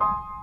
you.